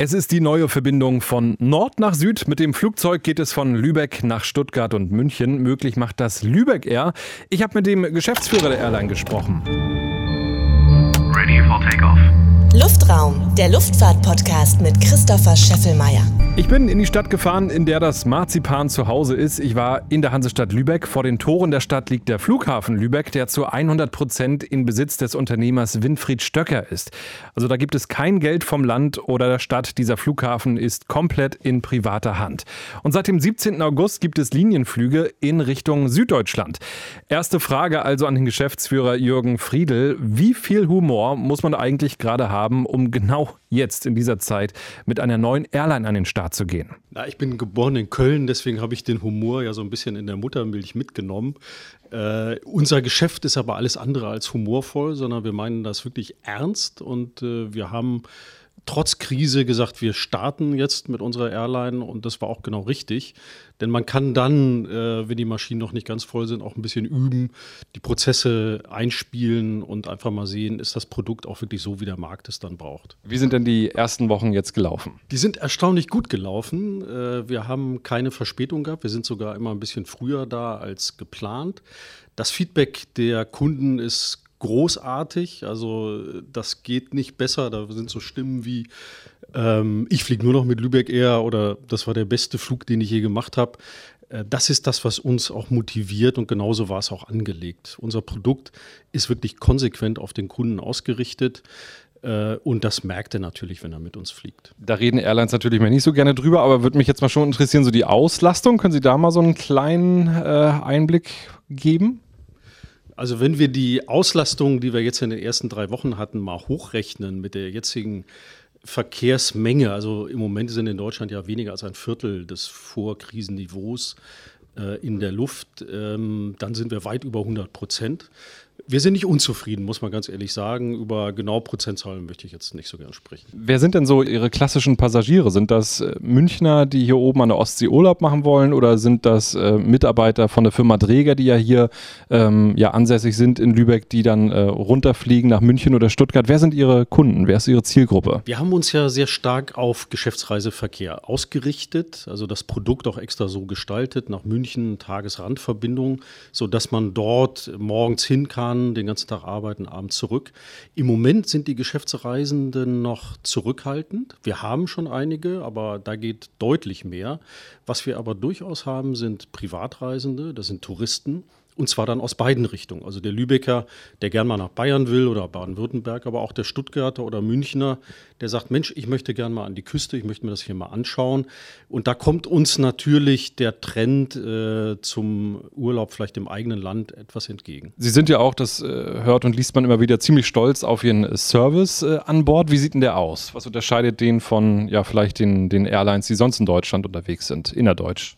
Es ist die neue Verbindung von Nord nach Süd. Mit dem Flugzeug geht es von Lübeck nach Stuttgart und München. Möglich macht das Lübeck Air. Ich habe mit dem Geschäftsführer der Airline gesprochen. Ready for takeoff. Luftraum, der Luftfahrt-Podcast mit Christopher Scheffelmeier. Ich bin in die Stadt gefahren, in der das Marzipan zu Hause ist. Ich war in der Hansestadt Lübeck. Vor den Toren der Stadt liegt der Flughafen Lübeck, der zu 100 Prozent in Besitz des Unternehmers Winfried Stöcker ist. Also da gibt es kein Geld vom Land oder der Stadt. Dieser Flughafen ist komplett in privater Hand. Und seit dem 17. August gibt es Linienflüge in Richtung Süddeutschland. Erste Frage also an den Geschäftsführer Jürgen Friedel. Wie viel Humor muss man eigentlich gerade haben, um genau jetzt in dieser Zeit mit einer neuen Airline an den Start zu gehen? Na, ich bin geboren in Köln, deswegen habe ich den Humor ja so ein bisschen in der Muttermilch mitgenommen. Äh, unser Geschäft ist aber alles andere als humorvoll, sondern wir meinen das wirklich ernst und äh, wir haben trotz Krise gesagt, wir starten jetzt mit unserer Airline und das war auch genau richtig. Denn man kann dann, äh, wenn die Maschinen noch nicht ganz voll sind, auch ein bisschen üben, die Prozesse einspielen und einfach mal sehen, ist das Produkt auch wirklich so, wie der Markt es dann braucht. Wie sind denn die ersten Wochen jetzt gelaufen? Die sind erstaunlich gut gelaufen. Äh, wir haben keine Verspätung gehabt. Wir sind sogar immer ein bisschen früher da als geplant. Das Feedback der Kunden ist großartig. Also das geht nicht besser. Da sind so Stimmen wie, ähm, ich fliege nur noch mit Lübeck Air oder das war der beste Flug, den ich je gemacht habe. Äh, das ist das, was uns auch motiviert und genauso war es auch angelegt. Unser Produkt ist wirklich konsequent auf den Kunden ausgerichtet. Äh, und das merkt er natürlich, wenn er mit uns fliegt. Da reden Airlines natürlich mehr nicht so gerne drüber, aber würde mich jetzt mal schon interessieren, so die Auslastung. Können Sie da mal so einen kleinen äh, Einblick geben? Also wenn wir die Auslastung, die wir jetzt in den ersten drei Wochen hatten, mal hochrechnen mit der jetzigen Verkehrsmenge, also im Moment sind in Deutschland ja weniger als ein Viertel des Vorkrisenniveaus äh, in der Luft, ähm, dann sind wir weit über 100 Prozent. Wir sind nicht unzufrieden, muss man ganz ehrlich sagen. Über genau Prozentzahlen möchte ich jetzt nicht so gern sprechen. Wer sind denn so Ihre klassischen Passagiere? Sind das äh, Münchner, die hier oben an der Ostsee Urlaub machen wollen oder sind das äh, Mitarbeiter von der Firma Dräger, die ja hier ähm, ja, ansässig sind in Lübeck, die dann äh, runterfliegen nach München oder Stuttgart? Wer sind Ihre Kunden? Wer ist Ihre Zielgruppe? Wir haben uns ja sehr stark auf Geschäftsreiseverkehr ausgerichtet, also das Produkt auch extra so gestaltet, nach München, Tagesrandverbindung, sodass man dort morgens hin kann fahren, den ganzen Tag arbeiten, abends zurück. Im Moment sind die Geschäftsreisenden noch zurückhaltend. Wir haben schon einige, aber da geht deutlich mehr. Was wir aber durchaus haben, sind Privatreisende, das sind Touristen. Und zwar dann aus beiden Richtungen. Also der Lübecker, der gern mal nach Bayern will oder Baden-Württemberg, aber auch der Stuttgarter oder Münchner, der sagt, Mensch, ich möchte gern mal an die Küste, ich möchte mir das hier mal anschauen. Und da kommt uns natürlich der Trend äh, zum Urlaub vielleicht im eigenen Land etwas entgegen. Sie sind ja auch, das äh, hört und liest man immer wieder, ziemlich stolz auf Ihren Service äh, an Bord. Wie sieht denn der aus? Was unterscheidet den von, ja, vielleicht den, den Airlines, die sonst in Deutschland unterwegs sind, innerdeutsch?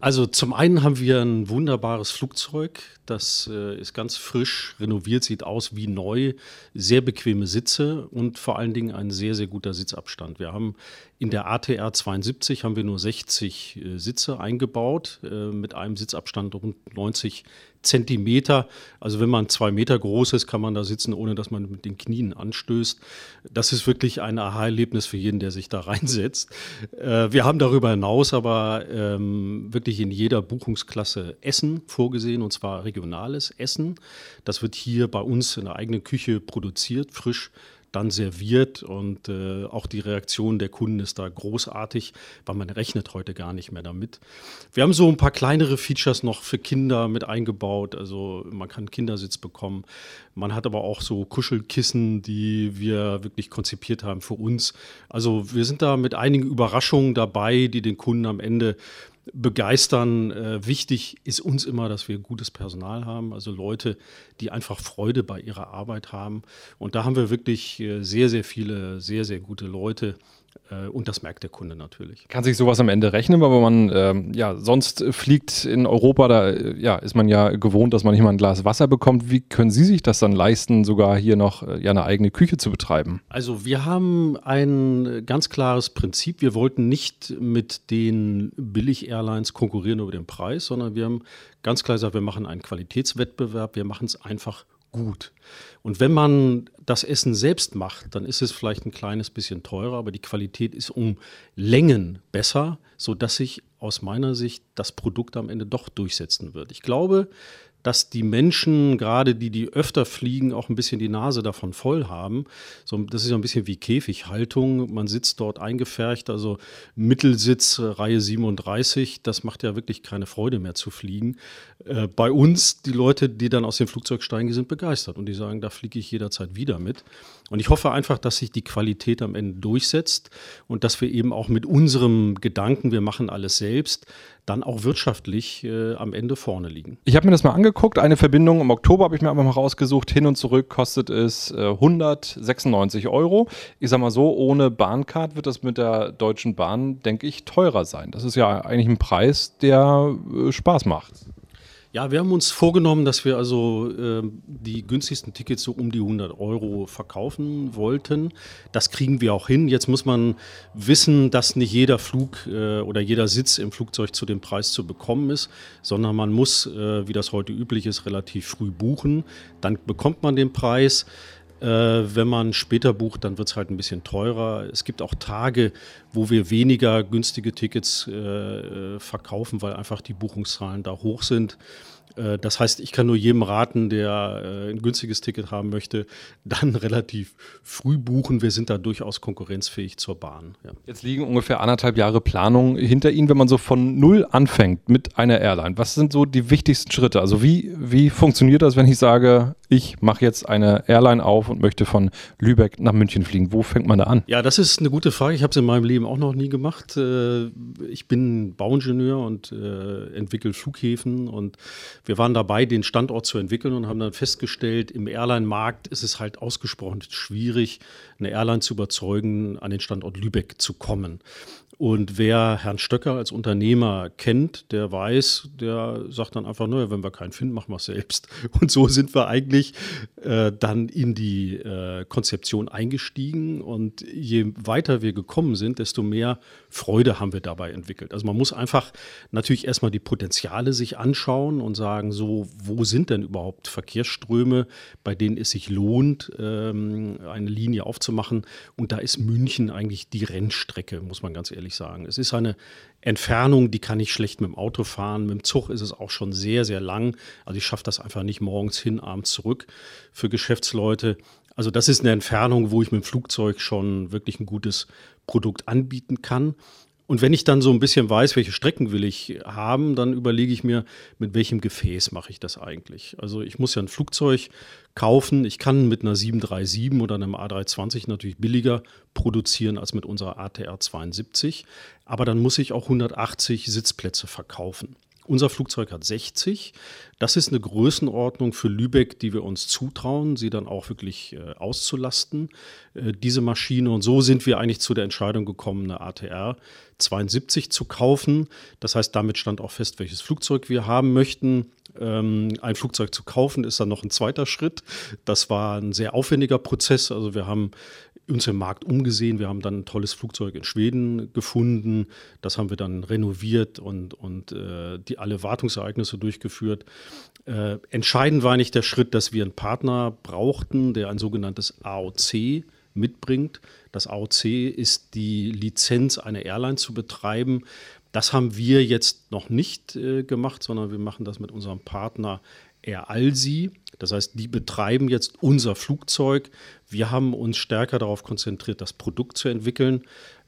Also zum einen haben wir ein wunderbares Flugzeug, das äh, ist ganz frisch renoviert, sieht aus wie neu, sehr bequeme Sitze und vor allen Dingen ein sehr, sehr guter Sitzabstand. Wir haben in der ATR 72 haben wir nur 60 äh, Sitze eingebaut äh, mit einem Sitzabstand rund 90 Zentimeter. Also wenn man zwei Meter groß ist, kann man da sitzen, ohne dass man mit den Knien anstößt. Das ist wirklich ein Aha-Erlebnis für jeden, der sich da reinsetzt. Äh, wir haben darüber hinaus aber ähm, wirklich in jeder Buchungsklasse Essen vorgesehen, und zwar regionales Essen. Das wird hier bei uns in der eigenen Küche produziert, frisch dann serviert und äh, auch die Reaktion der Kunden ist da großartig, weil man rechnet heute gar nicht mehr damit. Wir haben so ein paar kleinere Features noch für Kinder mit eingebaut, also man kann Kindersitz bekommen. Man hat aber auch so Kuschelkissen, die wir wirklich konzipiert haben für uns. Also wir sind da mit einigen Überraschungen dabei, die den Kunden am Ende begeistern. Äh, wichtig ist uns immer, dass wir gutes Personal haben, also Leute, die einfach Freude bei ihrer Arbeit haben. Und da haben wir wirklich äh, sehr, sehr viele, sehr, sehr gute Leute, und das merkt der Kunde natürlich. Kann sich sowas am Ende rechnen, weil man ähm, ja sonst fliegt in Europa, da äh, ja, ist man ja gewohnt, dass man nicht mal ein Glas Wasser bekommt. Wie können Sie sich das dann leisten, sogar hier noch äh, ja, eine eigene Küche zu betreiben? Also wir haben ein ganz klares Prinzip. Wir wollten nicht mit den Billig-Airlines konkurrieren über den Preis, sondern wir haben ganz klar gesagt, wir machen einen Qualitätswettbewerb, wir machen es einfach gut. Und wenn man das Essen selbst macht, dann ist es vielleicht ein kleines bisschen teurer, aber die Qualität ist um Längen besser, sodass sich aus meiner Sicht das Produkt am Ende doch durchsetzen wird. Ich glaube, dass die Menschen, gerade die, die öfter fliegen, auch ein bisschen die Nase davon voll haben. So, das ist ja ein bisschen wie Käfighaltung. Man sitzt dort eingefärcht, also Mittelsitz, Reihe 37. Das macht ja wirklich keine Freude mehr zu fliegen. Äh, bei uns, die Leute, die dann aus dem Flugzeug steigen, die sind begeistert und die sagen, da fliege ich jederzeit wieder mit. Und ich hoffe einfach, dass sich die Qualität am Ende durchsetzt und dass wir eben auch mit unserem Gedanken, wir machen alles selbst, dann auch wirtschaftlich äh, am Ende vorne liegen. Ich habe mir das mal angeguckt. Eine Verbindung im Oktober habe ich mir einfach mal rausgesucht. Hin und zurück kostet es äh, 196 Euro. Ich sage mal so, ohne Bahncard wird das mit der Deutschen Bahn, denke ich, teurer sein. Das ist ja eigentlich ein Preis, der äh, Spaß macht. Ja, wir haben uns vorgenommen, dass wir also äh, die günstigsten Tickets so um die 100 Euro verkaufen wollten. Das kriegen wir auch hin. Jetzt muss man wissen, dass nicht jeder Flug äh, oder jeder Sitz im Flugzeug zu dem Preis zu bekommen ist, sondern man muss, äh, wie das heute üblich ist, relativ früh buchen. Dann bekommt man den Preis. Äh, wenn man später bucht, dann wird es halt ein bisschen teurer. Es gibt auch Tage, wo wir weniger günstige Tickets äh, äh verkaufen, weil einfach die Buchungszahlen da hoch sind. Äh, das heißt, ich kann nur jedem raten, der äh, ein günstiges Ticket haben möchte, dann relativ früh buchen. Wir sind da durchaus konkurrenzfähig zur Bahn. Ja. Jetzt liegen ungefähr anderthalb Jahre Planung hinter Ihnen, wenn man so von null anfängt mit einer Airline. Was sind so die wichtigsten Schritte? Also wie, wie funktioniert das, wenn ich sage, ich mache jetzt eine Airline auf und möchte von Lübeck nach München fliegen? Wo fängt man da an? Ja, das ist eine gute Frage. Ich habe es in meinem Leben auch noch nie gemacht. Äh, ich bin Bauingenieur und entwickle Flughäfen und wir waren dabei, den Standort zu entwickeln und haben dann festgestellt, im Airline-Markt ist es halt ausgesprochen schwierig, eine Airline zu überzeugen, an den Standort Lübeck zu kommen. Und wer Herrn Stöcker als Unternehmer kennt, der weiß, der sagt dann einfach, naja, wenn wir keinen finden, machen wir es selbst. Und so sind wir eigentlich äh, dann in die äh, Konzeption eingestiegen. Und je weiter wir gekommen sind, desto mehr Freude haben wir dabei entwickelt. Also man muss einfach natürlich erstmal die Potenziale sich anschauen und sagen, so, wo sind denn überhaupt Verkehrsströme, bei denen es sich lohnt, ähm, eine Linie aufzumachen. Und da ist München eigentlich die Rennstrecke, muss man ganz ehrlich sagen. Es ist eine Entfernung, die kann ich schlecht mit dem Auto fahren. Mit dem Zug ist es auch schon sehr, sehr lang. Also ich schaffe das einfach nicht morgens hin, abends zurück für Geschäftsleute. Also das ist eine Entfernung, wo ich mit dem Flugzeug schon wirklich ein gutes Produkt anbieten kann. Und wenn ich dann so ein bisschen weiß, welche Strecken will ich haben, dann überlege ich mir, mit welchem Gefäß mache ich das eigentlich. Also ich muss ja ein Flugzeug kaufen. Ich kann mit einer 737 oder einem A320 natürlich billiger produzieren als mit unserer ATR 72. Aber dann muss ich auch 180 Sitzplätze verkaufen. Unser Flugzeug hat 60. Das ist eine Größenordnung für Lübeck, die wir uns zutrauen, sie dann auch wirklich äh, auszulasten, äh, diese Maschine. Und so sind wir eigentlich zu der Entscheidung gekommen, eine ATR 72 zu kaufen. Das heißt, damit stand auch fest, welches Flugzeug wir haben möchten. Ähm, ein Flugzeug zu kaufen ist dann noch ein zweiter Schritt. Das war ein sehr aufwendiger Prozess. Also wir haben uns im Markt umgesehen. Wir haben dann ein tolles Flugzeug in Schweden gefunden. Das haben wir dann renoviert und, und äh, die alle Wartungsereignisse durchgeführt. Äh, entscheidend war nicht der Schritt, dass wir einen Partner brauchten, der ein sogenanntes AOC mitbringt. Das AOC ist die Lizenz, eine Airline zu betreiben. Das haben wir jetzt noch nicht äh, gemacht, sondern wir machen das mit unserem Partner Air Alsi. Das heißt, die betreiben jetzt unser Flugzeug. Wir haben uns stärker darauf konzentriert, das Produkt zu entwickeln.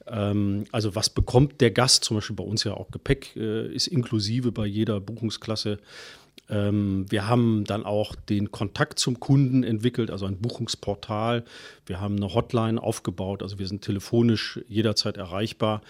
Ähm, also was bekommt der Gast, zum Beispiel bei uns ja auch Gepäck, äh, ist inklusive bei jeder Buchungsklasse. Ähm, wir haben dann auch den Kontakt zum Kunden entwickelt, also ein Buchungsportal. Wir haben eine Hotline aufgebaut, also wir sind telefonisch jederzeit erreichbar.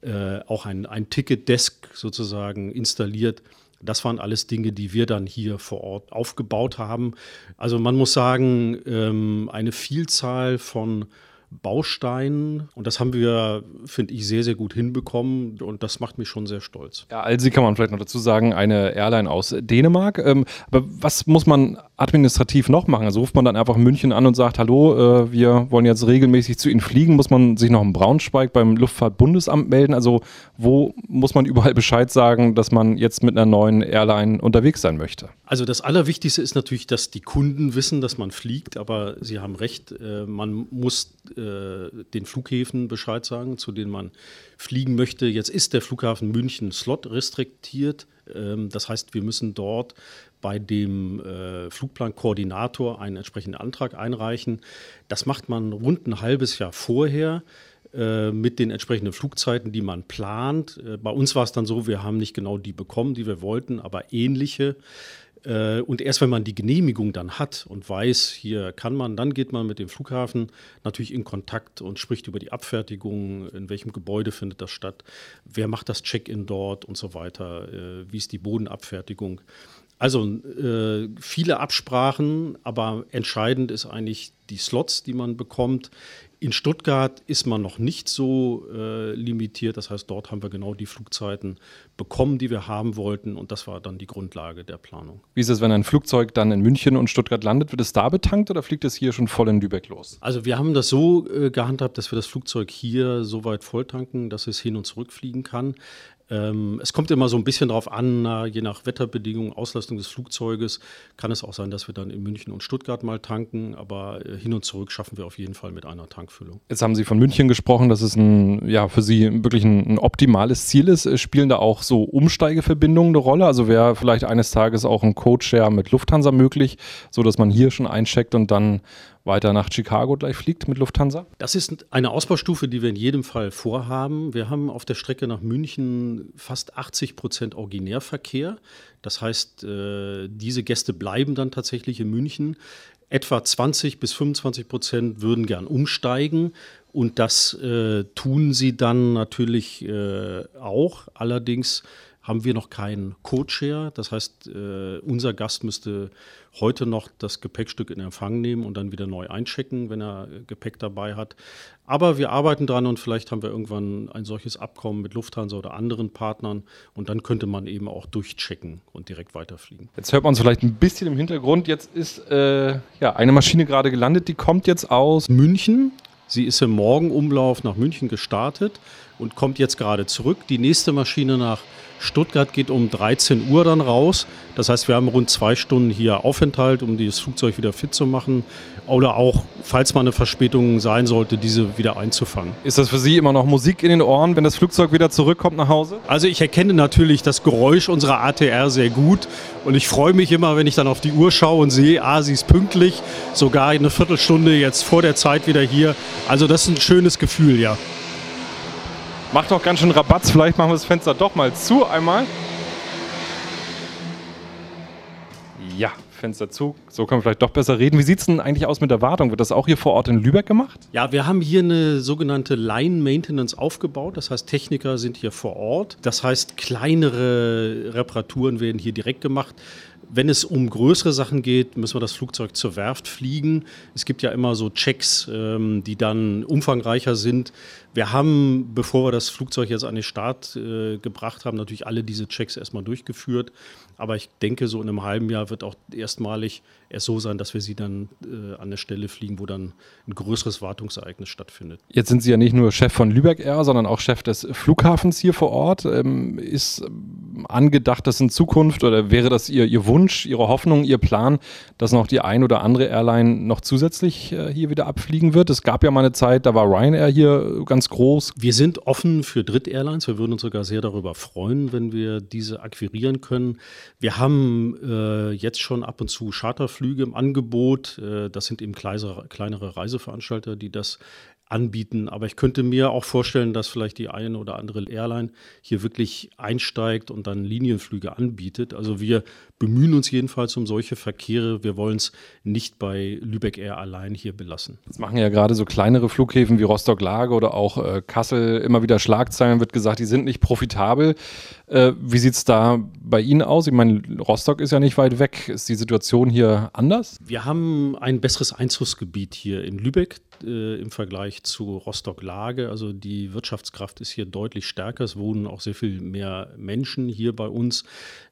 Äh, auch ein, ein Ticket-Desk sozusagen installiert das waren alles Dinge, die wir dann hier vor Ort aufgebaut haben. Also man muss sagen, ähm, eine Vielzahl von Bausteinen und das haben wir, finde ich, sehr, sehr gut hinbekommen und das macht mich schon sehr stolz. Ja, Alsi kann man vielleicht noch dazu sagen, eine Airline aus Dänemark. Ähm, aber was muss man administrativ noch machen? Also ruft man dann einfach München an und sagt, hallo, äh, wir wollen jetzt regelmäßig zu Ihnen fliegen. Muss man sich noch in Braunschweig beim Luftfahrtbundesamt melden? Also wo muss man überall Bescheid sagen, dass man jetzt mit einer neuen Airline unterwegs sein möchte? Also das Allerwichtigste ist natürlich, dass die Kunden wissen, dass man fliegt, aber Sie haben recht, äh, man muss äh, den Flughäfen Bescheid sagen, zu denen man fliegen möchte. Jetzt ist der Flughafen München slot restriktiert. Ähm, das heißt, wir müssen dort bei dem äh, Flugplankoordinator einen entsprechenden Antrag einreichen. Das macht man rund ein halbes Jahr vorher äh, mit den entsprechenden Flugzeiten, die man plant. Äh, bei uns war es dann so, wir haben nicht genau die bekommen, die wir wollten, aber ähnliche. Äh, und erst wenn man die Genehmigung dann hat und weiß, hier kann man, dann geht man mit dem Flughafen natürlich in Kontakt und spricht über die Abfertigung, in welchem Gebäude findet das statt, wer macht das Check-in dort und so weiter, äh, wie ist die Bodenabfertigung. Also äh, viele Absprachen, aber entscheidend ist eigentlich die Slots, die man bekommt. In Stuttgart ist man noch nicht so äh, limitiert. Das heißt, dort haben wir genau die Flugzeiten bekommen, die wir haben wollten. Und das war dann die Grundlage der Planung. Wie ist es, wenn ein Flugzeug dann in München und Stuttgart landet? Wird es da betankt oder fliegt es hier schon voll in Lübeck los? Also wir haben das so äh, gehandhabt, dass wir das Flugzeug hier so weit volltanken, dass es hin und zurück fliegen kann. Ähm, es kommt immer so ein bisschen darauf an, na, je nach Wetterbedingungen, Auslastung des Flugzeuges, kann es auch sein, dass wir dann in München und Stuttgart mal tanken, aber äh, hin und zurück schaffen wir auf jeden Fall mit einer Tankfüllung. Jetzt haben Sie von München gesprochen, dass es ein, ja, für Sie wirklich ein, ein optimales Ziel ist. Äh, spielen da auch so Umsteigeverbindungen eine Rolle? Also wäre vielleicht eines Tages auch ein Codeshare mit Lufthansa möglich, sodass man hier schon eincheckt und dann weiter nach Chicago gleich fliegt mit Lufthansa? Das ist eine Ausbaustufe, die wir in jedem Fall vorhaben. Wir haben auf der Strecke nach München fast 80 Prozent Originärverkehr. Das heißt, äh, diese Gäste bleiben dann tatsächlich in München. Etwa 20 bis 25 Prozent würden gern umsteigen. Und das äh, tun sie dann natürlich äh, auch. Allerdings haben wir noch keinen Codeshare. Das heißt, äh, unser Gast müsste heute noch das Gepäckstück in Empfang nehmen und dann wieder neu einchecken, wenn er Gepäck dabei hat. Aber wir arbeiten dran und vielleicht haben wir irgendwann ein solches Abkommen mit Lufthansa oder anderen Partnern und dann könnte man eben auch durchchecken und direkt weiterfliegen. Jetzt hört man es vielleicht ein bisschen im Hintergrund. Jetzt ist äh, ja eine Maschine gerade gelandet, die kommt jetzt aus München. Sie ist im Morgenumlauf nach München gestartet und kommt jetzt gerade zurück. Die nächste Maschine nach Stuttgart geht um 13 Uhr dann raus. Das heißt, wir haben rund zwei Stunden hier Aufenthalt, um dieses Flugzeug wieder fit zu machen. Oder auch, falls mal eine Verspätung sein sollte, diese wieder einzufangen. Ist das für Sie immer noch Musik in den Ohren, wenn das Flugzeug wieder zurückkommt nach Hause? Also ich erkenne natürlich das Geräusch unserer ATR sehr gut. Und ich freue mich immer, wenn ich dann auf die Uhr schaue und sehe, ah, sie ist pünktlich, sogar eine Viertelstunde jetzt vor der Zeit wieder hier. Also das ist ein schönes Gefühl, ja. Macht doch ganz schön Rabatz. Vielleicht machen wir das Fenster doch mal zu einmal. Ja, Fenster zu. So können wir vielleicht doch besser reden. Wie sieht es denn eigentlich aus mit der Wartung? Wird das auch hier vor Ort in Lübeck gemacht? Ja, wir haben hier eine sogenannte Line Maintenance aufgebaut. Das heißt, Techniker sind hier vor Ort. Das heißt, kleinere Reparaturen werden hier direkt gemacht. Wenn es um größere Sachen geht, müssen wir das Flugzeug zur Werft fliegen. Es gibt ja immer so Checks, ähm, die dann umfangreicher sind. Wir haben, bevor wir das Flugzeug jetzt an den Start äh, gebracht haben, natürlich alle diese Checks erstmal durchgeführt. Aber ich denke, so in einem halben Jahr wird auch erstmalig erst so sein, dass wir sie dann äh, an der Stelle fliegen, wo dann ein größeres Wartungsereignis stattfindet. Jetzt sind Sie ja nicht nur Chef von Lübeck Air, sondern auch Chef des Flughafens hier vor Ort. Ähm, ist angedacht, dass in Zukunft oder wäre das Ihr, Ihr Wunsch, Ihre Hoffnung, Ihr Plan, dass noch die ein oder andere Airline noch zusätzlich äh, hier wieder abfliegen wird? Es gab ja mal eine Zeit, da war Ryanair hier ganz groß. Wir sind offen für Dritt-Airlines. Wir würden uns sogar sehr darüber freuen, wenn wir diese akquirieren können. Wir haben äh, jetzt schon ab und zu Charterflüge im Angebot. Äh, das sind eben kleinere, kleinere Reiseveranstalter, die das anbieten. Aber ich könnte mir auch vorstellen, dass vielleicht die eine oder andere Airline hier wirklich einsteigt und dann Linienflüge anbietet. Also wir bemühen uns jedenfalls um solche Verkehre. Wir wollen es nicht bei Lübeck Air allein hier belassen. Das machen ja gerade so kleinere Flughäfen wie Rostock-Lage oder auch äh, Kassel immer wieder Schlagzeilen, wird gesagt, die sind nicht profitabel. Äh, wie sieht es da bei Ihnen aus? Ich meine, Rostock ist ja nicht weit weg. Ist die Situation hier anders? Wir haben ein besseres Einzugsgebiet hier in Lübeck. äh, im Vergleich zu Rostock-Lage. Also die Wirtschaftskraft ist hier deutlich stärker. Es wohnen auch sehr viel mehr Menschen hier bei uns.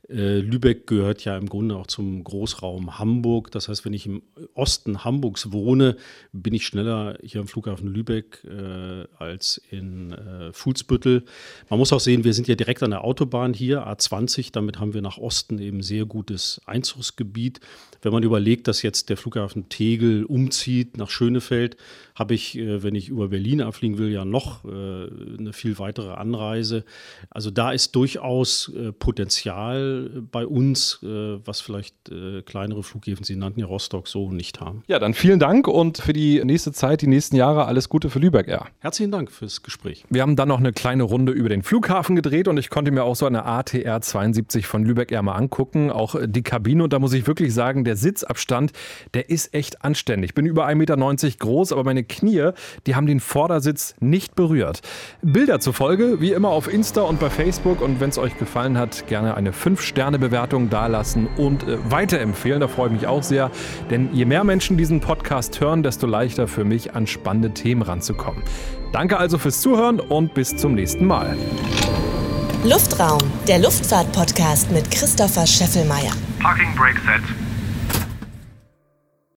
Äh, Lübeck gehört ja im Grunde auch zum Großraum Hamburg. Das heißt, wenn ich im Osten Hamburgs wohne, bin ich schneller hier am Flughafen Lübeck äh, als in äh, Fuhlsbüttel. Man muss auch sehen, wir sind ja direkt an der Autobahn hier, A20. Damit haben wir nach Osten eben sehr gutes Einzugsgebiet. Wenn man überlegt, dass jetzt der Flughafen Tegel umzieht nach Schönefeld, habe ich, äh, wenn ich über Berlin abfliegen will, ja noch äh, eine viel weitere Anreise. Also da ist durchaus äh, Potenzial bei uns, was vielleicht kleinere Flughäfen, Sie nannten ja Rostock, so nicht haben. Ja, dann vielen Dank und für die nächste Zeit, die nächsten Jahre alles Gute für Lübeck Air. Herzlichen Dank fürs Gespräch. Wir haben dann noch eine kleine Runde über den Flughafen gedreht und ich konnte mir auch so eine ATR 72 von Lübeck Air mal angucken, auch die Kabine und da muss ich wirklich sagen, der Sitzabstand, der ist echt anständig. Ich bin über 1,90 Meter groß, aber meine Knie, die haben den Vordersitz nicht berührt. Bilder zufolge, wie immer auf Insta und bei Facebook. Und wenn es euch gefallen hat, gerne eine 5-Sterne-Bewertung dalassen und äh, weiterempfehlen. Da freue ich mich auch sehr. Denn je mehr Menschen diesen Podcast hören, desto leichter für mich an spannende Themen ranzukommen. Danke also fürs Zuhören und bis zum nächsten Mal. Luftraum, der Luftfahrt-Podcast mit Christopher Scheffelmeier. Parking brake set.